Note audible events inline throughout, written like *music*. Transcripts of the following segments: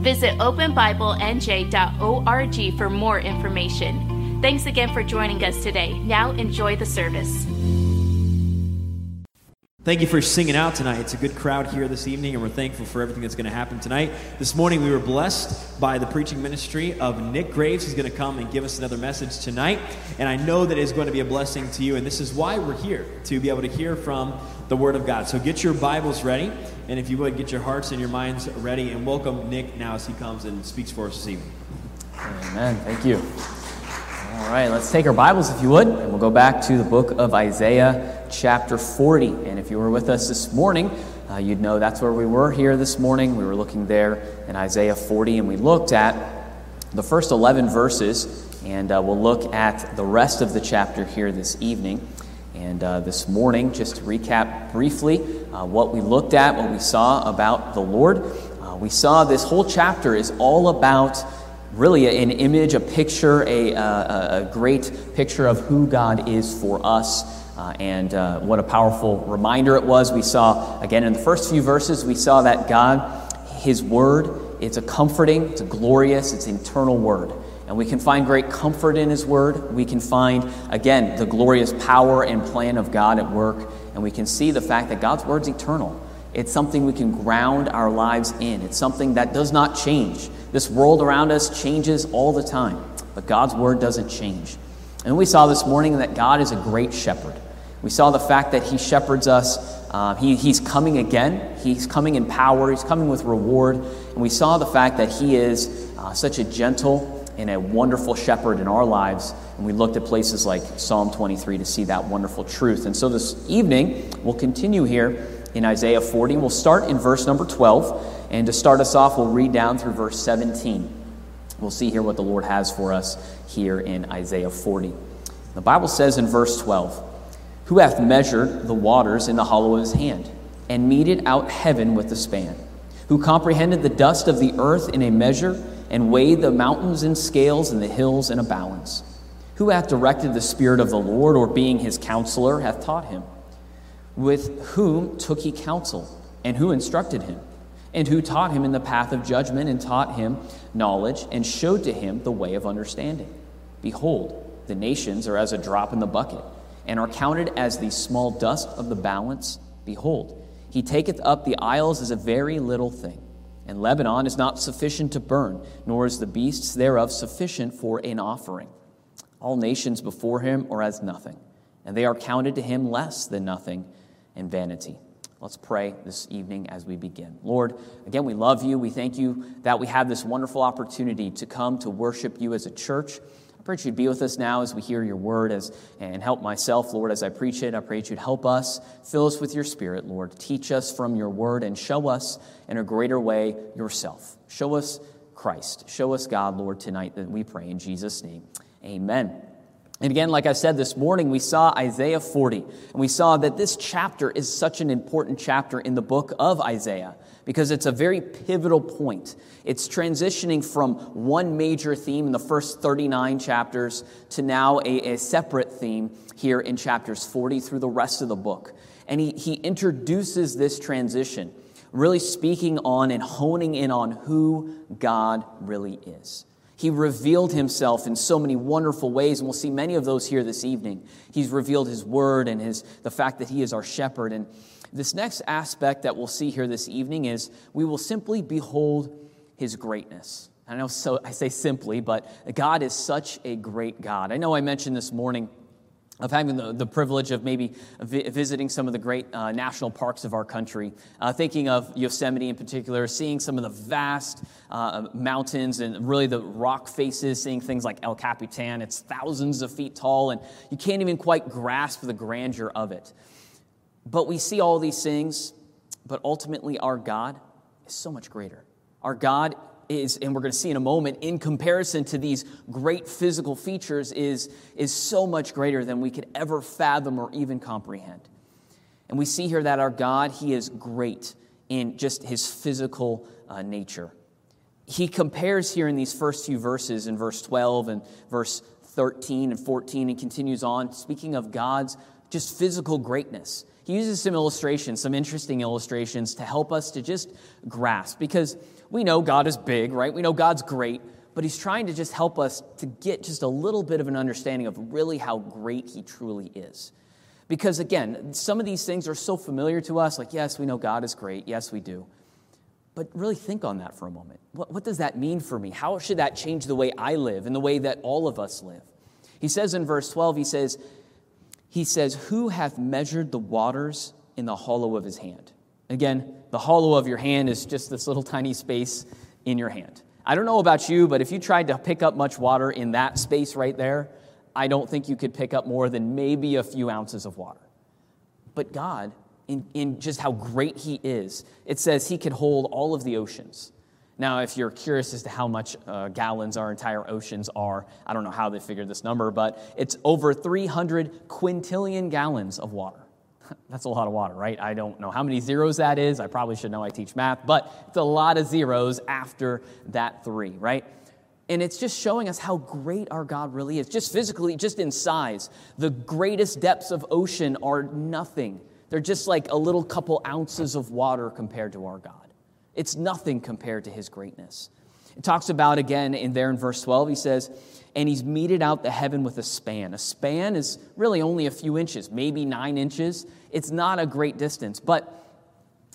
Visit openbiblenj.org for more information. Thanks again for joining us today. Now enjoy the service. Thank you for singing out tonight. It's a good crowd here this evening, and we're thankful for everything that's going to happen tonight. This morning, we were blessed by the preaching ministry of Nick Graves. He's going to come and give us another message tonight, and I know that it's going to be a blessing to you, and this is why we're here to be able to hear from the Word of God. So get your Bibles ready, and if you would, get your hearts and your minds ready, and welcome Nick now as he comes and speaks for us this evening. Amen. Thank you. All right, let's take our Bibles, if you would, and we'll go back to the book of Isaiah, chapter 40. And if you were with us this morning, uh, you'd know that's where we were here this morning. We were looking there in Isaiah 40, and we looked at the first 11 verses, and uh, we'll look at the rest of the chapter here this evening. And uh, this morning, just to recap briefly uh, what we looked at, what we saw about the Lord, uh, we saw this whole chapter is all about really an image, a picture, a, uh, a great picture of who God is for us. Uh, and uh, what a powerful reminder it was. We saw, again, in the first few verses, we saw that God, His Word, it's a comforting, it's a glorious, it's an eternal Word. And we can find great comfort in His Word. We can find, again, the glorious power and plan of God at work. And we can see the fact that God's Word's eternal. It's something we can ground our lives in, it's something that does not change. This world around us changes all the time, but God's word doesn't change. And we saw this morning that God is a great shepherd. We saw the fact that He shepherds us. Uh, he, he's coming again. He's coming in power. He's coming with reward. And we saw the fact that He is uh, such a gentle and a wonderful shepherd in our lives. And we looked at places like Psalm 23 to see that wonderful truth. And so this evening, we'll continue here in Isaiah 40. We'll start in verse number 12. And to start us off, we'll read down through verse 17. We'll see here what the Lord has for us here in Isaiah 40. The Bible says in verse 12, Who hath measured the waters in the hollow of his hand, and meted out heaven with a span? Who comprehended the dust of the earth in a measure, and weighed the mountains in scales and the hills in a balance? Who hath directed the Spirit of the Lord, or being his counselor, hath taught him? With whom took he counsel, and who instructed him? and who taught him in the path of judgment, and taught him knowledge, and showed to him the way of understanding. Behold, the nations are as a drop in the bucket, and are counted as the small dust of the balance. Behold, he taketh up the isles as a very little thing. And Lebanon is not sufficient to burn, nor is the beasts thereof sufficient for an offering. All nations before him are as nothing, and they are counted to him less than nothing and vanity. Let's pray this evening as we begin. Lord, again, we love you. We thank you that we have this wonderful opportunity to come to worship you as a church. I pray that you'd be with us now as we hear your word as, and help myself, Lord, as I preach it. I pray that you'd help us, fill us with your spirit, Lord. Teach us from your word and show us in a greater way yourself. Show us Christ. Show us God, Lord, tonight that we pray in Jesus' name. Amen. And again, like I said this morning, we saw Isaiah 40, and we saw that this chapter is such an important chapter in the book of Isaiah because it's a very pivotal point. It's transitioning from one major theme in the first 39 chapters to now a, a separate theme here in chapters 40 through the rest of the book. And he, he introduces this transition, really speaking on and honing in on who God really is. He revealed himself in so many wonderful ways, and we'll see many of those here this evening. He's revealed his word and his, the fact that he is our shepherd. And this next aspect that we'll see here this evening is we will simply behold his greatness. I know so I say simply, but God is such a great God. I know I mentioned this morning of having the, the privilege of maybe vi- visiting some of the great uh, national parks of our country, uh, thinking of Yosemite in particular, seeing some of the vast uh, mountains and really the rock faces, seeing things like El Capitan. It's thousands of feet tall, and you can't even quite grasp the grandeur of it. But we see all these things, but ultimately, our God is so much greater. Our God is, and we're going to see in a moment, in comparison to these great physical features, is, is so much greater than we could ever fathom or even comprehend. And we see here that our God, He is great in just His physical uh, nature. He compares here in these first few verses, in verse 12 and verse 13 and 14, and continues on, speaking of God's just physical greatness. He uses some illustrations, some interesting illustrations to help us to just grasp because we know God is big, right? We know God's great, but He's trying to just help us to get just a little bit of an understanding of really how great He truly is. Because again, some of these things are so familiar to us, like, yes, we know God is great. Yes, we do. But really think on that for a moment. What, what does that mean for me? How should that change the way I live and the way that all of us live? He says in verse 12, he says, he says, Who hath measured the waters in the hollow of his hand? Again, the hollow of your hand is just this little tiny space in your hand. I don't know about you, but if you tried to pick up much water in that space right there, I don't think you could pick up more than maybe a few ounces of water. But God, in, in just how great He is, it says He can hold all of the oceans. Now, if you're curious as to how much uh, gallons our entire oceans are, I don't know how they figured this number, but it's over 300 quintillion gallons of water. That's a lot of water, right? I don't know how many zeros that is. I probably should know I teach math, but it's a lot of zeros after that three, right? And it's just showing us how great our God really is. Just physically, just in size. The greatest depths of ocean are nothing. They're just like a little couple ounces of water compared to our God. It's nothing compared to his greatness. It talks about again in there in verse 12, he says, and he's meted out the heaven with a span. A span is really only a few inches, maybe nine inches. It's not a great distance, but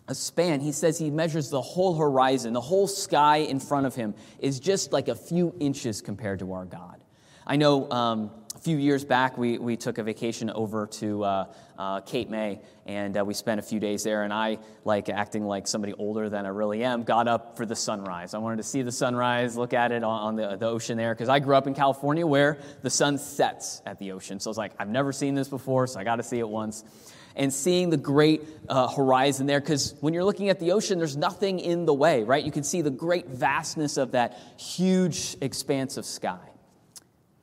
a span, he says he measures the whole horizon, the whole sky in front of him is just like a few inches compared to our God. I know um, few years back, we, we took a vacation over to uh, uh, Cape May, and uh, we spent a few days there. And I, like acting like somebody older than I really am, got up for the sunrise. I wanted to see the sunrise, look at it on, on the, the ocean there, because I grew up in California where the sun sets at the ocean. So I was like, I've never seen this before, so I got to see it once. And seeing the great uh, horizon there, because when you're looking at the ocean, there's nothing in the way, right? You can see the great vastness of that huge expanse of sky.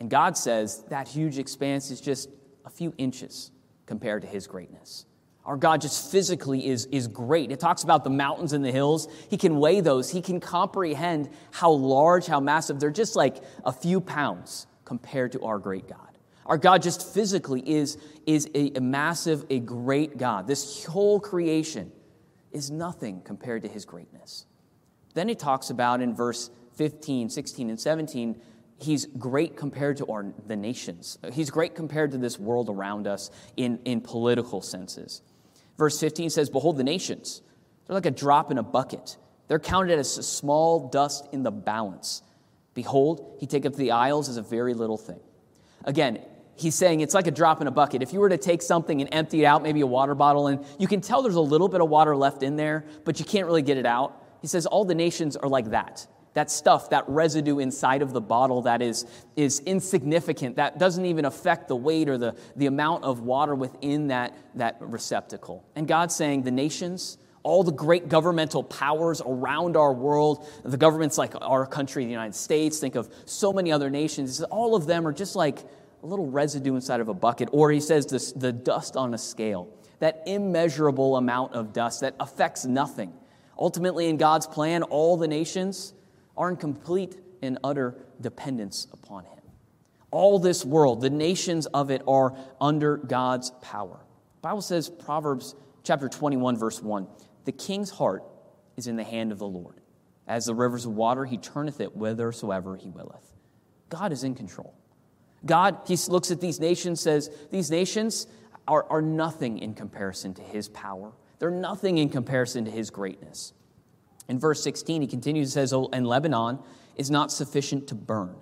And God says that huge expanse is just a few inches compared to his greatness. Our God just physically is, is great. It talks about the mountains and the hills. He can weigh those. He can comprehend how large, how massive. They're just like a few pounds compared to our great God. Our God just physically is, is a, a massive, a great God. This whole creation is nothing compared to his greatness. Then he talks about in verse 15, 16, and 17 he's great compared to our, the nations. He's great compared to this world around us in, in political senses. Verse 15 says, Behold, the nations, they're like a drop in a bucket. They're counted as a small dust in the balance. Behold, he taketh the isles as a very little thing. Again, he's saying it's like a drop in a bucket. If you were to take something and empty it out, maybe a water bottle, and you can tell there's a little bit of water left in there, but you can't really get it out. He says all the nations are like that that stuff, that residue inside of the bottle that is, is insignificant, that doesn't even affect the weight or the, the amount of water within that, that receptacle. And God's saying the nations, all the great governmental powers around our world, the governments like our country, the United States, think of so many other nations, all of them are just like a little residue inside of a bucket. Or he says this, the dust on a scale, that immeasurable amount of dust that affects nothing. Ultimately, in God's plan, all the nations, are in complete and utter dependence upon Him. All this world, the nations of it, are under God's power. The Bible says, Proverbs chapter 21, verse 1 The king's heart is in the hand of the Lord. As the rivers of water, he turneth it whithersoever he willeth. God is in control. God, he looks at these nations, says, These nations are, are nothing in comparison to his power. They're nothing in comparison to his greatness. In verse 16, he continues and says, oh, And Lebanon is not sufficient to burn.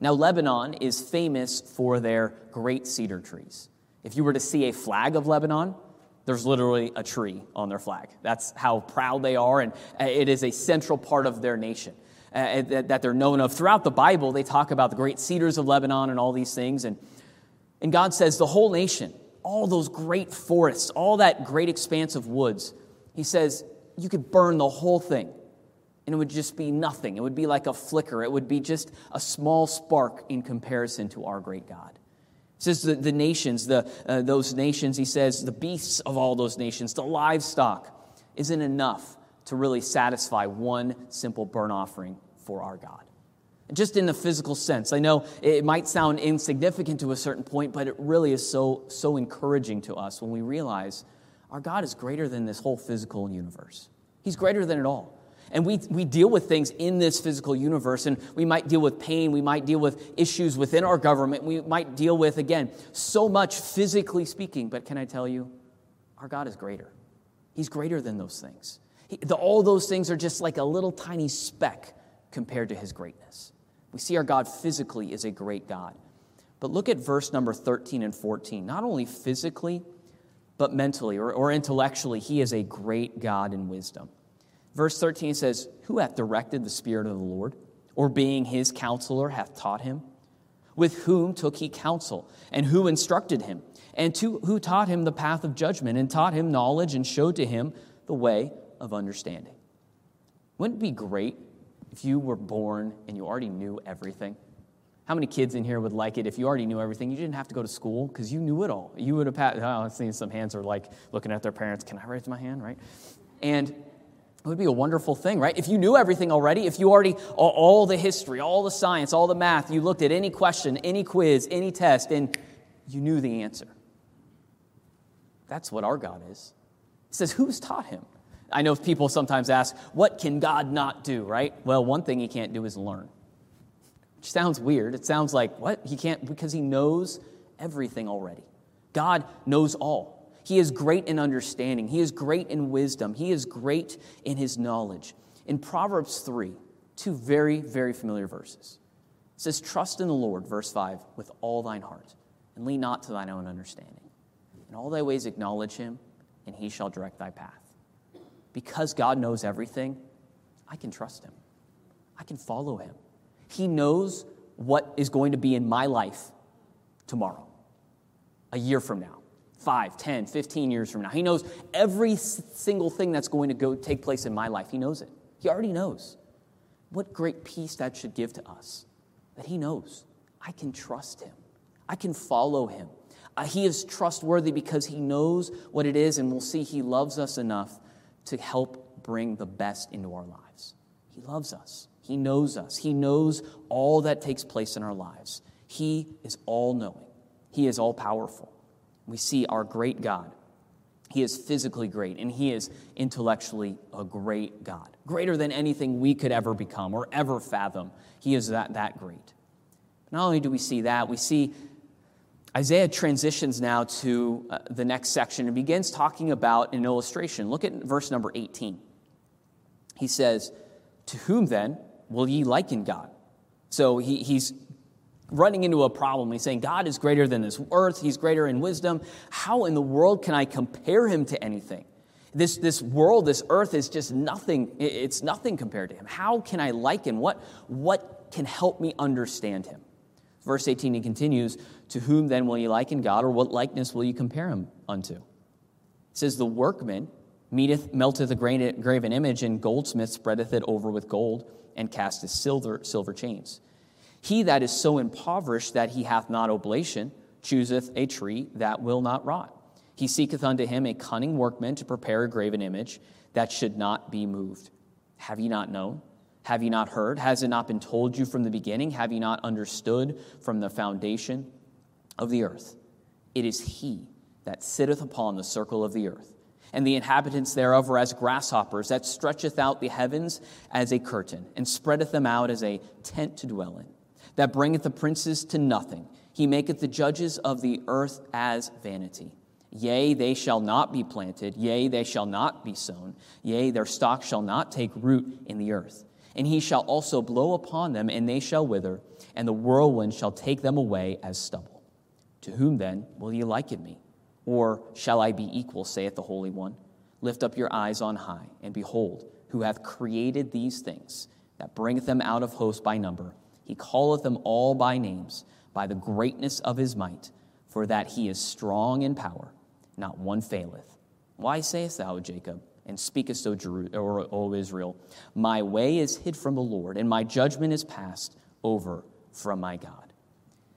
Now, Lebanon is famous for their great cedar trees. If you were to see a flag of Lebanon, there's literally a tree on their flag. That's how proud they are, and uh, it is a central part of their nation uh, that they're known of. Throughout the Bible, they talk about the great cedars of Lebanon and all these things. And, and God says the whole nation, all those great forests, all that great expanse of woods, He says, you could burn the whole thing. and it would just be nothing. It would be like a flicker, it would be just a small spark in comparison to our great God. It says the, the nations, the, uh, those nations, he says, the beasts of all those nations, the livestock, isn't enough to really satisfy one simple burnt offering for our God. Just in the physical sense. I know it might sound insignificant to a certain point, but it really is so, so encouraging to us when we realize our God is greater than this whole physical universe. He's greater than it all. And we, we deal with things in this physical universe, and we might deal with pain, we might deal with issues within our government, we might deal with, again, so much physically speaking. But can I tell you, our God is greater. He's greater than those things. He, the, all those things are just like a little tiny speck compared to his greatness. We see our God physically is a great God. But look at verse number 13 and 14. Not only physically, but mentally or, or intellectually, he is a great God in wisdom. Verse 13 says, Who hath directed the Spirit of the Lord, or being his counselor hath taught him? With whom took he counsel, and who instructed him? And to, who taught him the path of judgment, and taught him knowledge, and showed to him the way of understanding? Wouldn't it be great if you were born and you already knew everything? How many kids in here would like it if you already knew everything? You didn't have to go to school because you knew it all. You would have passed. Oh, seen some hands are like looking at their parents. Can I raise my hand? Right? And it would be a wonderful thing, right? If you knew everything already, if you already, all, all, the history, all the science, all the math, you looked at any question, any quiz, any test, and you knew the answer. That's what our God is. He says, Who's taught him? I know people sometimes ask, What can God not do, right? Well, one thing he can't do is learn. Which sounds weird. It sounds like, What? He can't, because he knows everything already. God knows all. He is great in understanding, he is great in wisdom, he is great in his knowledge. In Proverbs 3, two very, very familiar verses. It says, Trust in the Lord, verse 5, with all thine heart, and lean not to thine own understanding. In all thy ways acknowledge him, and he shall direct thy path because God knows everything, I can trust him. I can follow him. He knows what is going to be in my life tomorrow, a year from now, 5, 10, 15 years from now. He knows every single thing that's going to go take place in my life. He knows it. He already knows. What great peace that should give to us that he knows. I can trust him. I can follow him. Uh, he is trustworthy because he knows what it is, and we'll see he loves us enough to help bring the best into our lives. He loves us, He knows us, He knows all that takes place in our lives. He is all knowing, He is all powerful. We see our great God. He is physically great, and He is intellectually a great God, greater than anything we could ever become or ever fathom. He is that, that great. Not only do we see that, we see Isaiah transitions now to uh, the next section and begins talking about an illustration. Look at verse number 18. He says, To whom then will ye liken God? So he, he's running into a problem. He's saying, God is greater than this earth, He's greater in wisdom. How in the world can I compare Him to anything? This, this world, this earth is just nothing. It's nothing compared to Him. How can I liken? What, what can help me understand Him? Verse 18, he continues, To whom then will ye liken God, or what likeness will ye compare him unto? It says, The workman meeteth, melteth a graven image, and goldsmith spreadeth it over with gold, and casteth silver, silver chains. He that is so impoverished that he hath not oblation, chooseth a tree that will not rot. He seeketh unto him a cunning workman to prepare a graven image that should not be moved. Have ye not known? Have ye not heard? Has it not been told you from the beginning? Have ye not understood from the foundation of the earth? It is He that sitteth upon the circle of the earth, and the inhabitants thereof are as grasshoppers, that stretcheth out the heavens as a curtain, and spreadeth them out as a tent to dwell in, that bringeth the princes to nothing. He maketh the judges of the earth as vanity. Yea, they shall not be planted, yea, they shall not be sown, yea, their stock shall not take root in the earth and he shall also blow upon them, and they shall wither, and the whirlwind shall take them away as stubble. To whom then will ye liken me? Or shall I be equal, saith the Holy One? Lift up your eyes on high, and behold, who hath created these things, that bringeth them out of hosts by number. He calleth them all by names, by the greatness of his might, for that he is strong in power, not one faileth. Why sayest thou, Jacob, and speakest, O, Jeru- or, o Israel, My way is hid from the Lord, and my judgment is passed over from my God.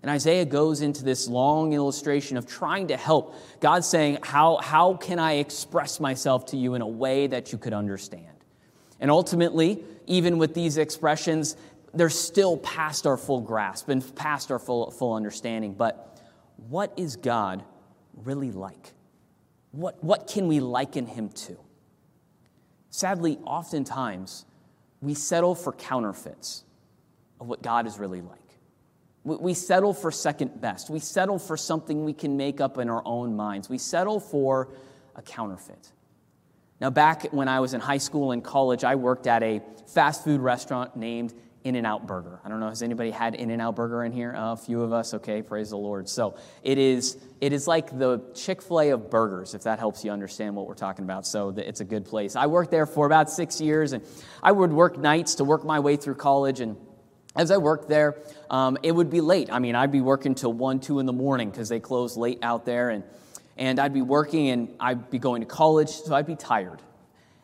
And Isaiah goes into this long illustration of trying to help. God saying, how, how can I express myself to you in a way that you could understand? And ultimately, even with these expressions, they're still past our full grasp and past our full, full understanding. But what is God really like? What, what can we liken him to? Sadly, oftentimes, we settle for counterfeits of what God is really like. We settle for second best. We settle for something we can make up in our own minds. We settle for a counterfeit. Now, back when I was in high school and college, I worked at a fast food restaurant named in N Out Burger. I don't know, has anybody had In N Out Burger in here? Uh, a few of us, okay, praise the Lord. So it is, it is like the Chick fil A of burgers, if that helps you understand what we're talking about. So it's a good place. I worked there for about six years, and I would work nights to work my way through college. And as I worked there, um, it would be late. I mean, I'd be working till 1, 2 in the morning because they close late out there. And, and I'd be working and I'd be going to college, so I'd be tired.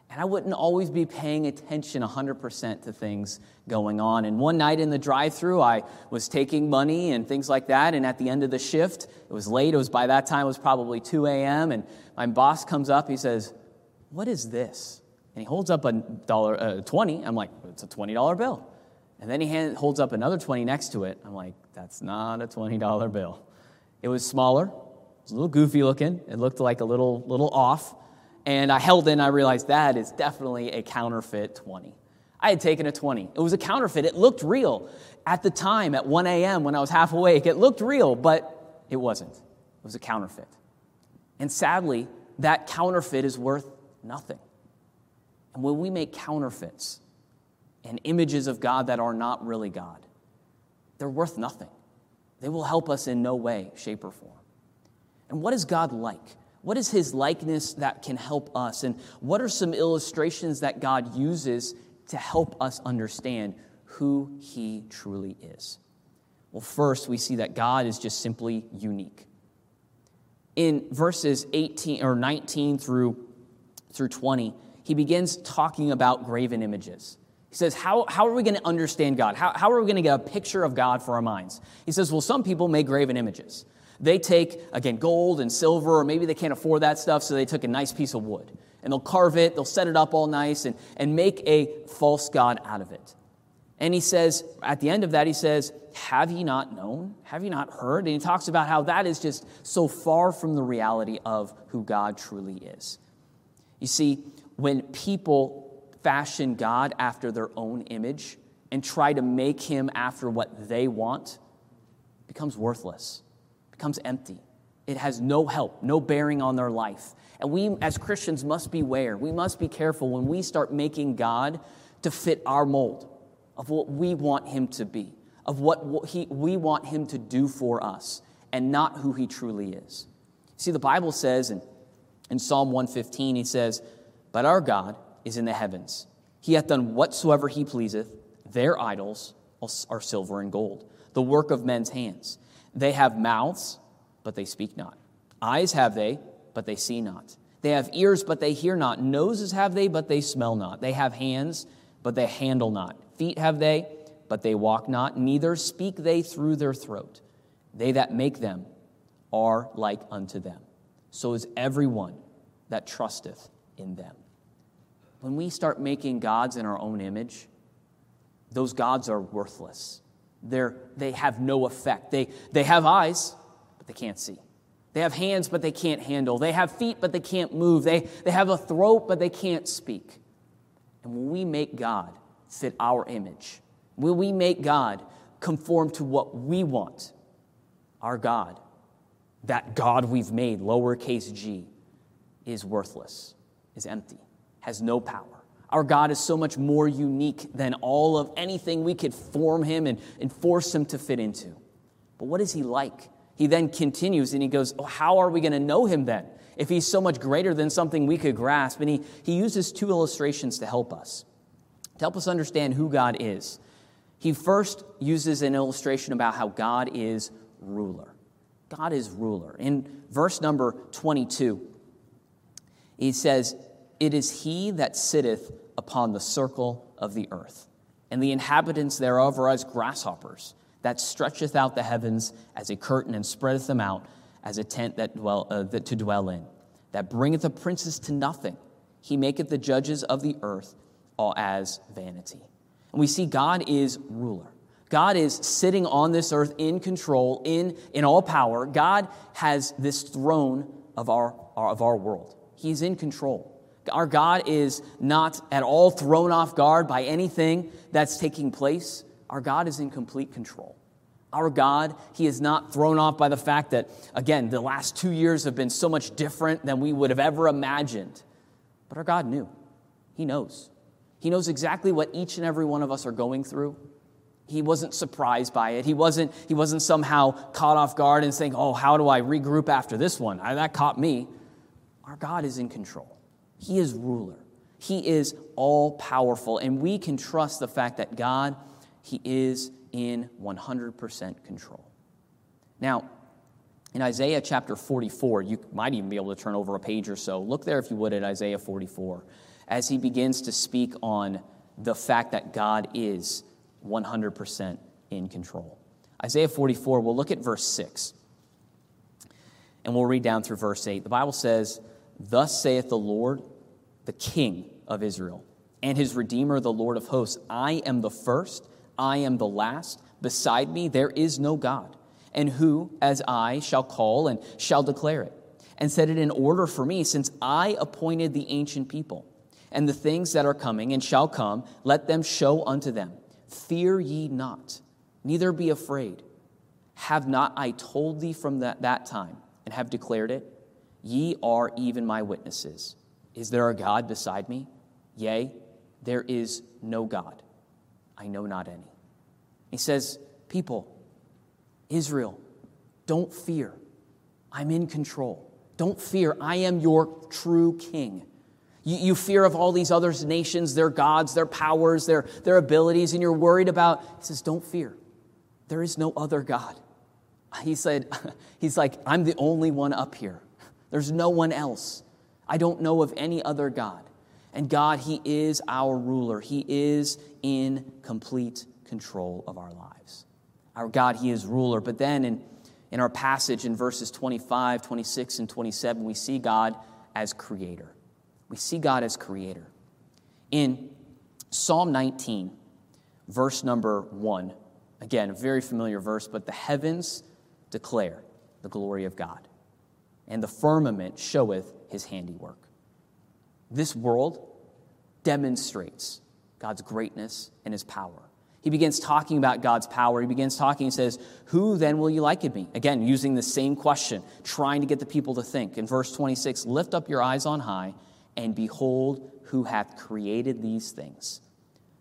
And I wouldn't always be paying attention 100% to things going on. And one night in the drive through, I was taking money and things like that. And at the end of the shift, it was late. It was by that time, it was probably 2 a.m. And my boss comes up. He says, What is this? And he holds up a dollar, uh, 20. I'm like, It's a $20 bill. And then he hand, holds up another 20 next to it. I'm like, That's not a $20 bill. It was smaller, it was a little goofy looking. It looked like a little, little off. And I held in, I realized that is definitely a counterfeit 20. I had taken a 20. It was a counterfeit. It looked real. At the time, at 1 a.m., when I was half awake, it looked real, but it wasn't. It was a counterfeit. And sadly, that counterfeit is worth nothing. And when we make counterfeits and images of God that are not really God, they're worth nothing. They will help us in no way, shape, or form. And what is God like? What is his likeness that can help us? And what are some illustrations that God uses to help us understand who he truly is? Well, first, we see that God is just simply unique. In verses 18 or 19 through, through 20, he begins talking about graven images. He says, How, how are we going to understand God? How, how are we going to get a picture of God for our minds? He says, Well, some people make graven images. They take, again, gold and silver, or maybe they can't afford that stuff, so they took a nice piece of wood. And they'll carve it, they'll set it up all nice, and, and make a false God out of it. And he says, at the end of that, he says, Have ye not known? Have ye not heard? And he talks about how that is just so far from the reality of who God truly is. You see, when people fashion God after their own image and try to make him after what they want, becomes worthless becomes empty. It has no help, no bearing on their life. And we, as Christians, must beware. We must be careful when we start making God to fit our mold of what we want Him to be, of what he, we want Him to do for us, and not who He truly is. See, the Bible says in, in Psalm 115, He says, But our God is in the heavens. He hath done whatsoever He pleaseth. Their idols are silver and gold, the work of men's hands. They have mouths, but they speak not. Eyes have they, but they see not. They have ears, but they hear not. Noses have they, but they smell not. They have hands, but they handle not. Feet have they, but they walk not. Neither speak they through their throat. They that make them are like unto them. So is everyone that trusteth in them. When we start making gods in our own image, those gods are worthless. They're, they have no effect. They, they have eyes, but they can't see. They have hands, but they can't handle. They have feet, but they can't move. They, they have a throat, but they can't speak. And when we make God fit our image, when we make God conform to what we want, our God, that God we've made, lowercase g, is worthless, is empty, has no power. Our God is so much more unique than all of anything we could form him and, and force him to fit into. But what is he like? He then continues and he goes, oh, How are we going to know him then? If he's so much greater than something we could grasp. And he, he uses two illustrations to help us, to help us understand who God is. He first uses an illustration about how God is ruler. God is ruler. In verse number 22, he says, It is he that sitteth upon the circle of the earth, and the inhabitants thereof are as grasshoppers, that stretcheth out the heavens as a curtain and spreadeth them out as a tent that dwell, uh, that to dwell in, that bringeth the princes to nothing. He maketh the judges of the earth all as vanity. And we see God is ruler. God is sitting on this earth in control, in, in all power. God has this throne of our, of our world. He's in control. Our God is not at all thrown off guard by anything that's taking place. Our God is in complete control. Our God, He is not thrown off by the fact that, again, the last two years have been so much different than we would have ever imagined. But our God knew. He knows. He knows exactly what each and every one of us are going through. He wasn't surprised by it. He wasn't, he wasn't somehow caught off guard and saying, Oh, how do I regroup after this one? That caught me. Our God is in control. He is ruler. He is all powerful. And we can trust the fact that God, He is in 100% control. Now, in Isaiah chapter 44, you might even be able to turn over a page or so. Look there, if you would, at Isaiah 44, as he begins to speak on the fact that God is 100% in control. Isaiah 44, we'll look at verse 6. And we'll read down through verse 8. The Bible says, Thus saith the Lord, the King of Israel, and his Redeemer, the Lord of hosts I am the first, I am the last. Beside me there is no God. And who, as I, shall call and shall declare it, and set it in order for me, since I appointed the ancient people, and the things that are coming and shall come, let them show unto them. Fear ye not, neither be afraid. Have not I told thee from that, that time, and have declared it? Ye are even my witnesses. Is there a God beside me? Yea, there is no God. I know not any. He says, People, Israel, don't fear. I'm in control. Don't fear. I am your true king. You, you, fear of all these other nations, their gods, their powers, their, their abilities, and you're worried about. He says, Don't fear. There is no other God. He said, *laughs* He's like, I'm the only one up here. There's no one else. I don't know of any other God. And God, He is our ruler. He is in complete control of our lives. Our God, He is ruler. But then in, in our passage in verses 25, 26, and 27, we see God as creator. We see God as creator. In Psalm 19, verse number 1, again, a very familiar verse, but the heavens declare the glory of God and the firmament showeth his handiwork. This world demonstrates God's greatness and his power. He begins talking about God's power. He begins talking and says, Who then will you liken me? Again, using the same question, trying to get the people to think. In verse 26, lift up your eyes on high and behold who hath created these things.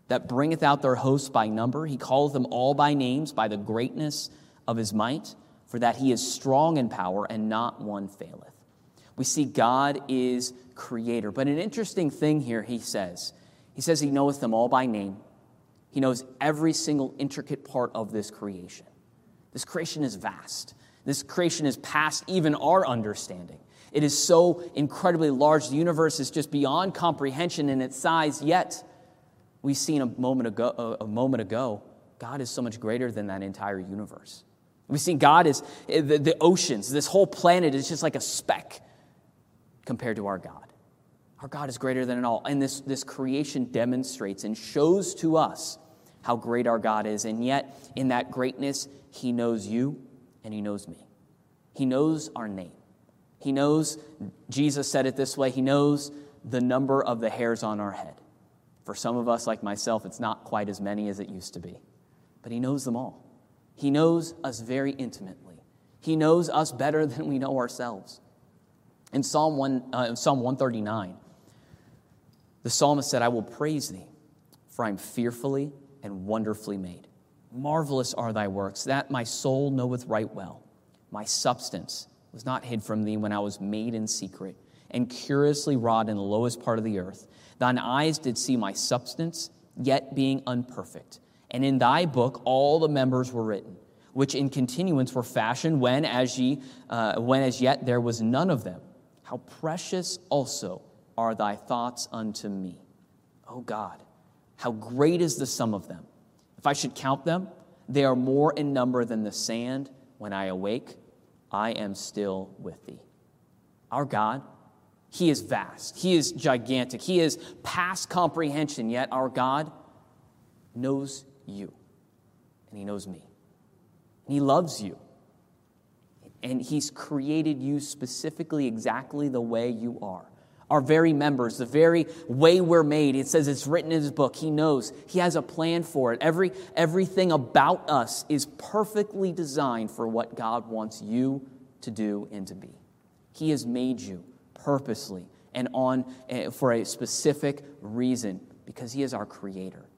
That bringeth out their hosts by number. He calleth them all by names by the greatness of his might for that he is strong in power and not one faileth. We see God is creator. But an interesting thing here, he says, he says he knoweth them all by name. He knows every single intricate part of this creation. This creation is vast. This creation is past even our understanding. It is so incredibly large. The universe is just beyond comprehension in its size, yet, we've seen a moment ago, a moment ago God is so much greater than that entire universe. We see God is eh, the, the oceans, this whole planet is just like a speck compared to our God. Our God is greater than it all. And this, this creation demonstrates and shows to us how great our God is. And yet, in that greatness, He knows you and He knows me. He knows our name. He knows, Jesus said it this way, He knows the number of the hairs on our head. For some of us, like myself, it's not quite as many as it used to be, but He knows them all. He knows us very intimately. He knows us better *laughs* than we know ourselves. In Psalm, 1, uh, Psalm 139, the psalmist said, I will praise thee, for I am fearfully and wonderfully made. Marvelous are thy works, that my soul knoweth right well. My substance was not hid from thee when I was made in secret, and curiously wrought in the lowest part of the earth. Thine eyes did see my substance, yet being unperfect and in thy book all the members were written, which in continuance were fashioned when as, ye, uh, when as yet there was none of them. How precious also are thy thoughts unto me. O God, how great is the sum of them! If I should count them, they are more in number than the sand. When I awake, I am still with thee. Our God, He is vast, He is gigantic, He is past comprehension, yet our God knows you, and He knows me, and He loves you. And He's created you specifically exactly the way you are our very members, the very way we're made. It says it's written in his book. He knows. He has a plan for it. Every, everything about us is perfectly designed for what God wants you to do and to be. He has made you purposely and on eh, for a specific reason because he is our creator.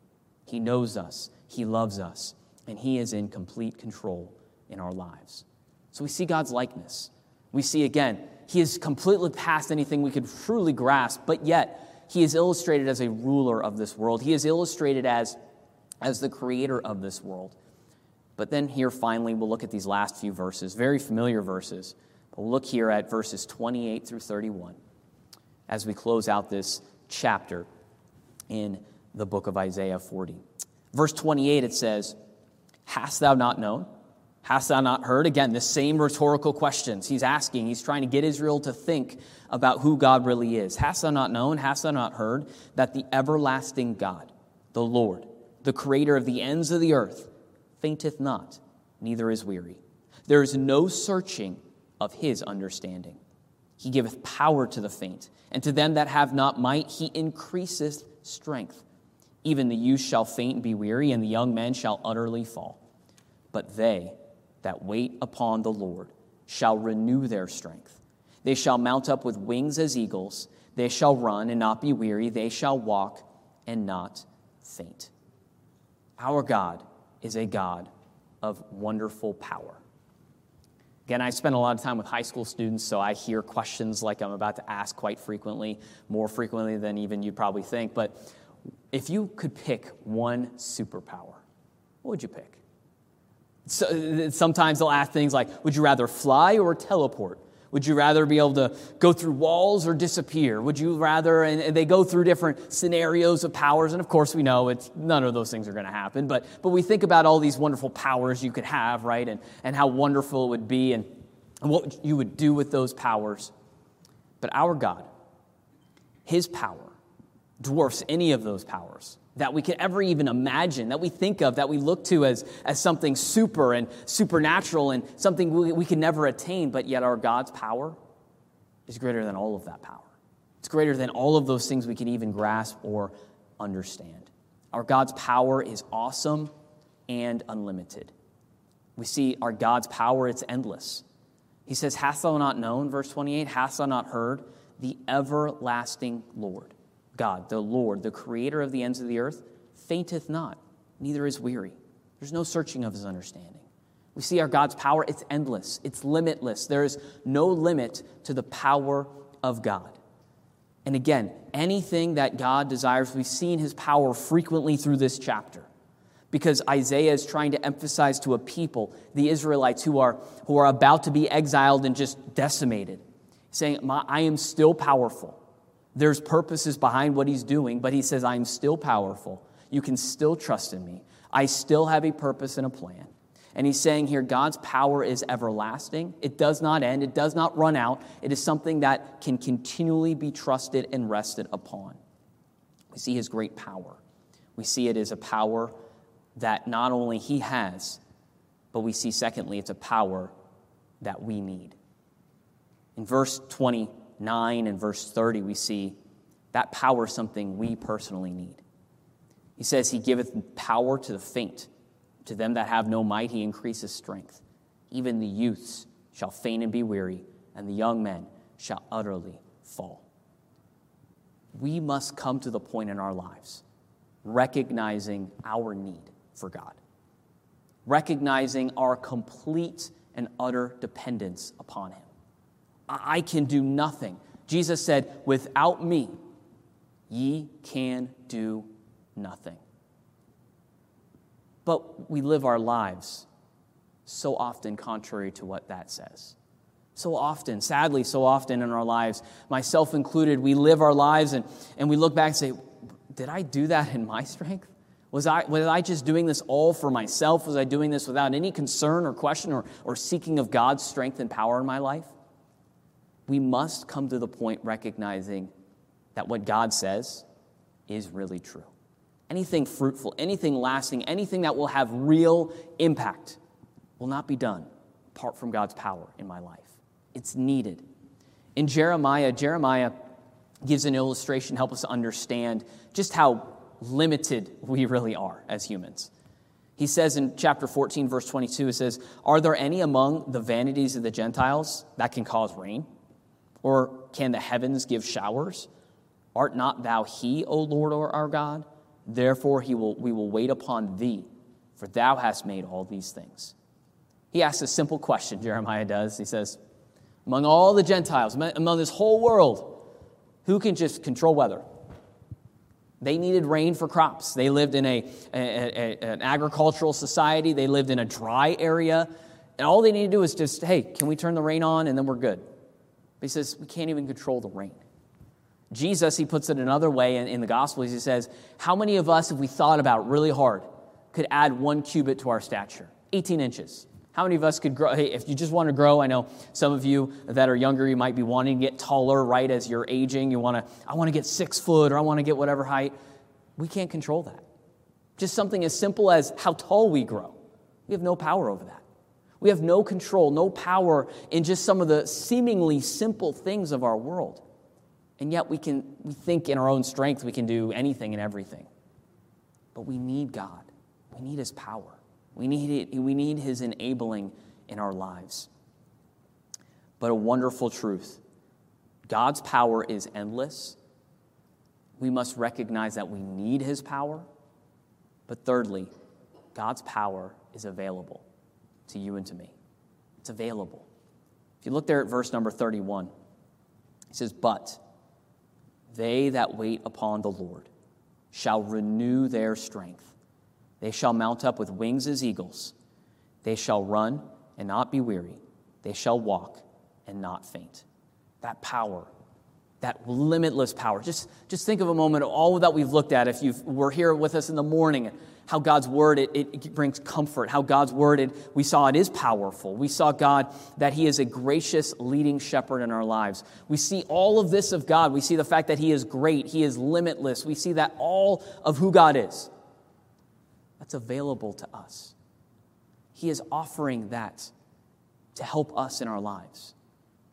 He knows us, he loves us, and he is in complete control in our lives. So we see God's likeness. We see again he is completely past anything we could truly grasp, but yet he is illustrated as a ruler of this world. He is illustrated as, as the creator of this world. But then here finally, we'll look at these last few verses, very familiar verses. But we'll look here at verses 28 through 31 as we close out this chapter in the book of Isaiah 40. Verse 28, it says, Hast thou not known? Hast thou not heard? Again, the same rhetorical questions he's asking. He's trying to get Israel to think about who God really is. Hast thou not known? Hast thou not heard that the everlasting God, the Lord, the creator of the ends of the earth, fainteth not, neither is weary? There is no searching of his understanding. He giveth power to the faint, and to them that have not might, he increaseth strength. Even the youth shall faint and be weary, and the young men shall utterly fall. But they, that wait upon the Lord shall renew their strength. They shall mount up with wings as eagles. They shall run and not be weary. They shall walk and not faint. Our God is a God of wonderful power. Again, I spend a lot of time with high school students, so I hear questions like I'm about to ask quite frequently, more frequently than even you'd probably think. But if you could pick one superpower, what would you pick? So, sometimes they'll ask things like, Would you rather fly or teleport? Would you rather be able to go through walls or disappear? Would you rather, and they go through different scenarios of powers, and of course we know it's none of those things are going to happen, but, but we think about all these wonderful powers you could have, right? And, and how wonderful it would be and, and what you would do with those powers. But our God, His power, dwarfs any of those powers that we could ever even imagine, that we think of, that we look to as, as something super and supernatural and something we, we can never attain, but yet our God's power is greater than all of that power. It's greater than all of those things we can even grasp or understand. Our God's power is awesome and unlimited. We see our God's power, it's endless. He says, Hast thou not known, verse 28, hast thou not heard, the everlasting Lord God, the Lord, the creator of the ends of the earth, fainteth not, neither is weary. There's no searching of his understanding. We see our God's power, it's endless, it's limitless. There is no limit to the power of God. And again, anything that God desires, we've seen his power frequently through this chapter. Because Isaiah is trying to emphasize to a people, the Israelites who are, who are about to be exiled and just decimated, saying, I am still powerful. There's purposes behind what he's doing, but he says, I'm still powerful. You can still trust in me. I still have a purpose and a plan. And he's saying here, God's power is everlasting. It does not end, it does not run out. It is something that can continually be trusted and rested upon. We see his great power. We see it as a power that not only he has, but we see, secondly, it's a power that we need. In verse 20, 9 and verse 30, we see that power is something we personally need. He says, He giveth power to the faint. To them that have no might, He increases strength. Even the youths shall faint and be weary, and the young men shall utterly fall. We must come to the point in our lives recognizing our need for God, recognizing our complete and utter dependence upon Him. I can do nothing. Jesus said, Without me, ye can do nothing. But we live our lives so often contrary to what that says. So often, sadly, so often in our lives, myself included, we live our lives and, and we look back and say, Did I do that in my strength? Was I, was I just doing this all for myself? Was I doing this without any concern or question or, or seeking of God's strength and power in my life? We must come to the point recognizing that what God says is really true. Anything fruitful, anything lasting, anything that will have real impact will not be done apart from God's power in my life. It's needed. In Jeremiah, Jeremiah gives an illustration, to help us understand just how limited we really are as humans. He says in chapter 14, verse 22, it says, Are there any among the vanities of the Gentiles that can cause rain? Or can the heavens give showers? Art not thou he, O Lord or our God? Therefore he will, we will wait upon thee, for thou hast made all these things. He asks a simple question, Jeremiah does. He says, Among all the Gentiles, among this whole world, who can just control weather? They needed rain for crops. They lived in a, a, a, an agricultural society, they lived in a dry area. And all they need to do is just, hey, can we turn the rain on and then we're good? But he says, we can't even control the rain. Jesus, he puts it another way in, in the Gospels. He says, How many of us, if we thought about really hard, could add one cubit to our stature? 18 inches. How many of us could grow? Hey, if you just want to grow, I know some of you that are younger, you might be wanting to get taller, right, as you're aging. You want to, I want to get six foot or I want to get whatever height. We can't control that. Just something as simple as how tall we grow. We have no power over that. We have no control, no power in just some of the seemingly simple things of our world. And yet we can we think in our own strength we can do anything and everything. But we need God. We need his power. We need, it, we need His enabling in our lives. But a wonderful truth God's power is endless. We must recognize that we need His power. But thirdly, God's power is available to you and to me. It's available. If you look there at verse number 31, he says, But they that wait upon the Lord shall renew their strength. They shall mount up with wings as eagles. They shall run and not be weary. They shall walk and not faint. That power, that limitless power. Just, just think of a moment, of all that we've looked at. If you were here with us in the morning, how God's word, it, it brings comfort. How God's word, it, we saw it is powerful. We saw God, that He is a gracious leading shepherd in our lives. We see all of this of God. We see the fact that He is great. He is limitless. We see that all of who God is that's available to us. He is offering that to help us in our lives.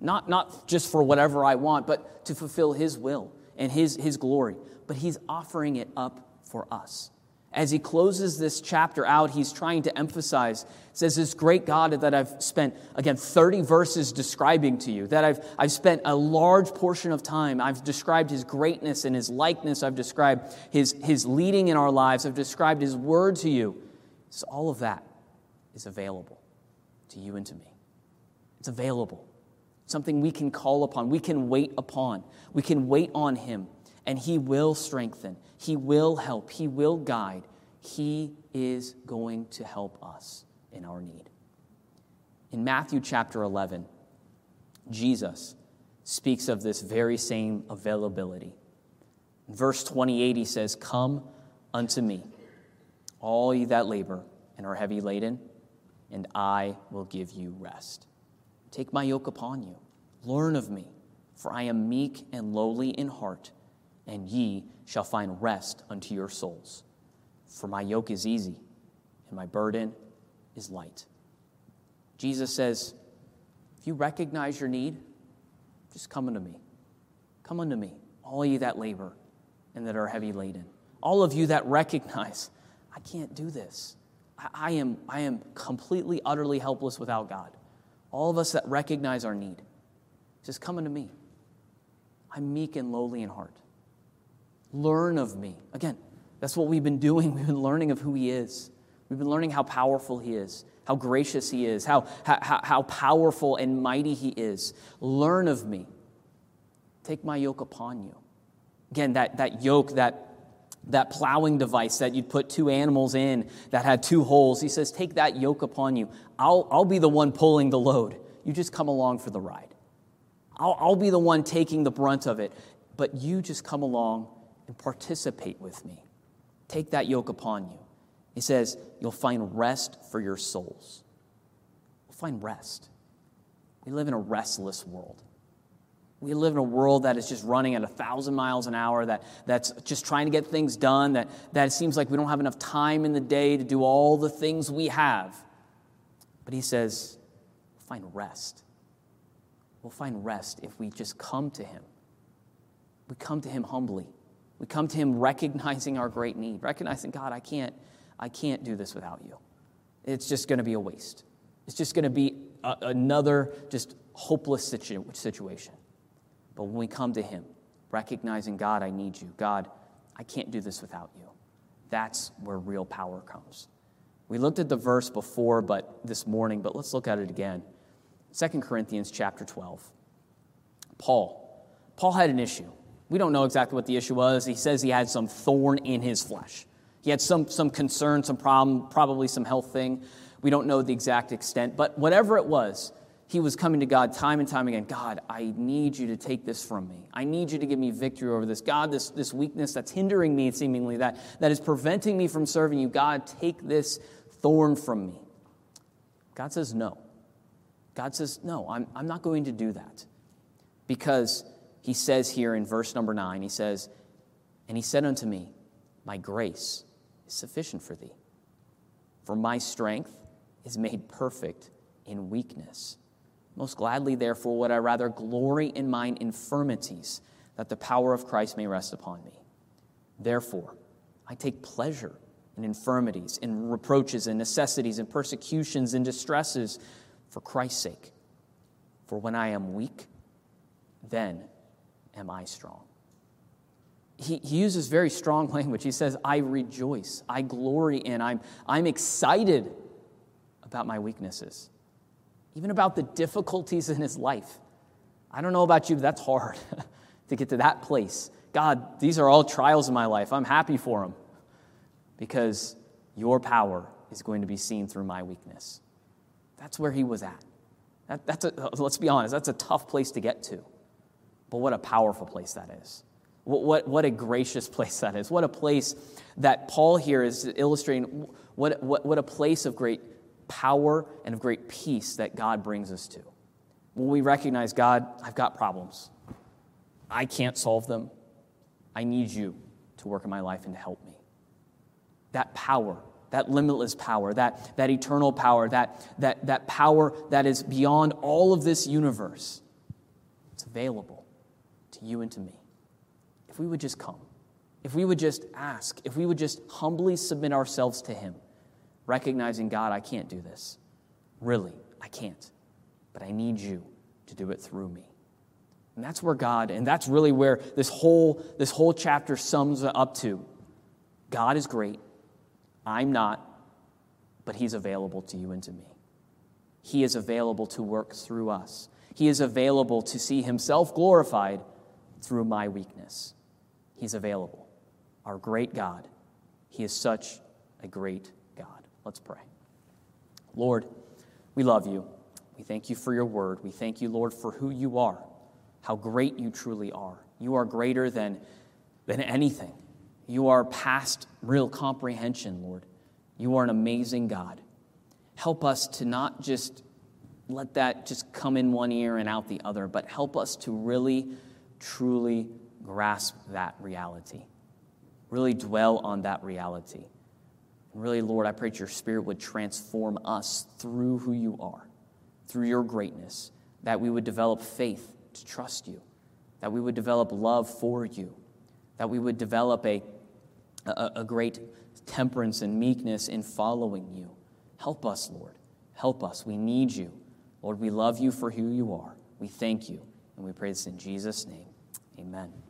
Not, not just for whatever I want, but to fulfill His will and His, His glory. But He's offering it up for us. As he closes this chapter out, he's trying to emphasize, says, This great God that I've spent, again, 30 verses describing to you, that I've, I've spent a large portion of time. I've described his greatness and his likeness. I've described his, his leading in our lives. I've described his word to you. So all of that is available to you and to me. It's available. Something we can call upon, we can wait upon, we can wait on him and He will strengthen, He will help, He will guide. He is going to help us in our need. In Matthew chapter 11, Jesus speaks of this very same availability. In verse 28, he says, Come unto me, all ye that labor and are heavy laden, and I will give you rest. Take my yoke upon you, learn of me, for I am meek and lowly in heart and ye shall find rest unto your souls. For my yoke is easy, and my burden is light. Jesus says, if you recognize your need, just come unto me. Come unto me, all ye that labor and that are heavy laden. All of you that recognize, I can't do this. I, I am, I am completely, utterly helpless without God. All of us that recognize our need, just come unto me. I'm meek and lowly in heart. Learn of me. Again, that's what we've been doing. *laughs* We've been learning of who He is. We've been learning how powerful He is, how gracious He is, how, how, how powerful and mighty He is. Learn of me. Take my yoke upon you. Again, that, that yoke, that, that plowing device that you'd put two animals in that had two holes, He says, Take that yoke upon you. I'll, I'll be the one pulling the load. You just come along for the ride. I'll, I'll be the one taking the brunt of it, but you just come along and participate with me. Take that yoke upon you. He says, You'll find rest for your souls. We'll find rest. We live in a restless world. We live in a world that is just running at a thousand miles an hour, that, that's just trying to get things done, that, that it seems like we don't have enough time in the day to do all the things we have. But he says, find rest. We'll find rest if we just come to him. We come to him humbly. We come to him recognizing our great need, recognizing, God, I can't, I can't do this without you. It's just going to be a waste. It's just going to be a, another just hopeless situ- situation. But when we come to Him, recognizing, God, I need you. God, I can't do this without you. That's where real power comes. We looked at the verse before, but this morning, but let's look at it again. 2 Corinthians chapter 12. Paul. Paul had an issue. We don't know exactly what the issue was. He says he had some thorn in his flesh. He had some, some concern, some problem, probably some health thing. We don't know the exact extent, but whatever it was, he was coming to God time and time again God, I need you to take this from me. I need you to give me victory over this. God, this, this weakness that's hindering me, seemingly, that, that is preventing me from serving you. God, take this thorn from me. God says, No. God says, No, I'm, I'm not going to do that. Because he says here in verse number nine, he says, And he said unto me, My grace is sufficient for thee, for my strength is made perfect in weakness. Most gladly, therefore, would I rather glory in mine infirmities, that the power of Christ may rest upon me. Therefore, I take pleasure in infirmities, in reproaches, in necessities, in persecutions, in distresses, for Christ's sake. For when I am weak, then am I strong. He, he uses very strong *laughs* language. He says, I rejoice, I glory in, I'm, I'm excited about my weaknesses even about the difficulties in his life. I don't know about you, but that's hard *laughs* to get to that place. God, these are all trials in my life. I'm happy for them because your power is going to be seen through my weakness. That's where he was at. That, that's a, let's be honest, that's a tough place to get to. But what a powerful place that is. What, what, what a gracious *laughs* place that is. What a place that Paul here is illustrating. What, what, what a place of great power and of great peace that God brings us to. When we recognize, God, I've got problems, I can't solve them. I need you to work in my life and to help me. That power, that limitless power, that, that eternal power, that, that, that power that is beyond all of this universe, it's available to you and to me. If we would just come, if we would just ask, if we would just humbly submit ourselves to Him recognizing, God, I can't do this. Really, I can't. But I need you to do it through me. And that's where God, and that's really where this whole, this whole chapter sums up to. God is great. I'm not, but He's available to you and to me. He is available to work through us. He is available to see Himself glorified through my weakness. He's available. Our great God. He is such a great Let's pray. Lord, we love you. We thank you for your word. We thank you, Lord, for who you are, how great you truly are. You are greater than, than anything. You are past real comprehension, Lord. You are an amazing God. Help us to not just let that just come in one ear and out the other, but help us to really, truly grasp that reality. Really dwell on that reality. Really, Lord, I pray that your Spirit would transform us through who you are, through your greatness, that we would develop faith to trust you, that we would develop love for you, that we would develop a, a, a great temperance and meekness in following you. Help us, Lord. Help us. We need you. Lord, we love you for who you are. We thank you. And we pray this in Jesus' name. Amen.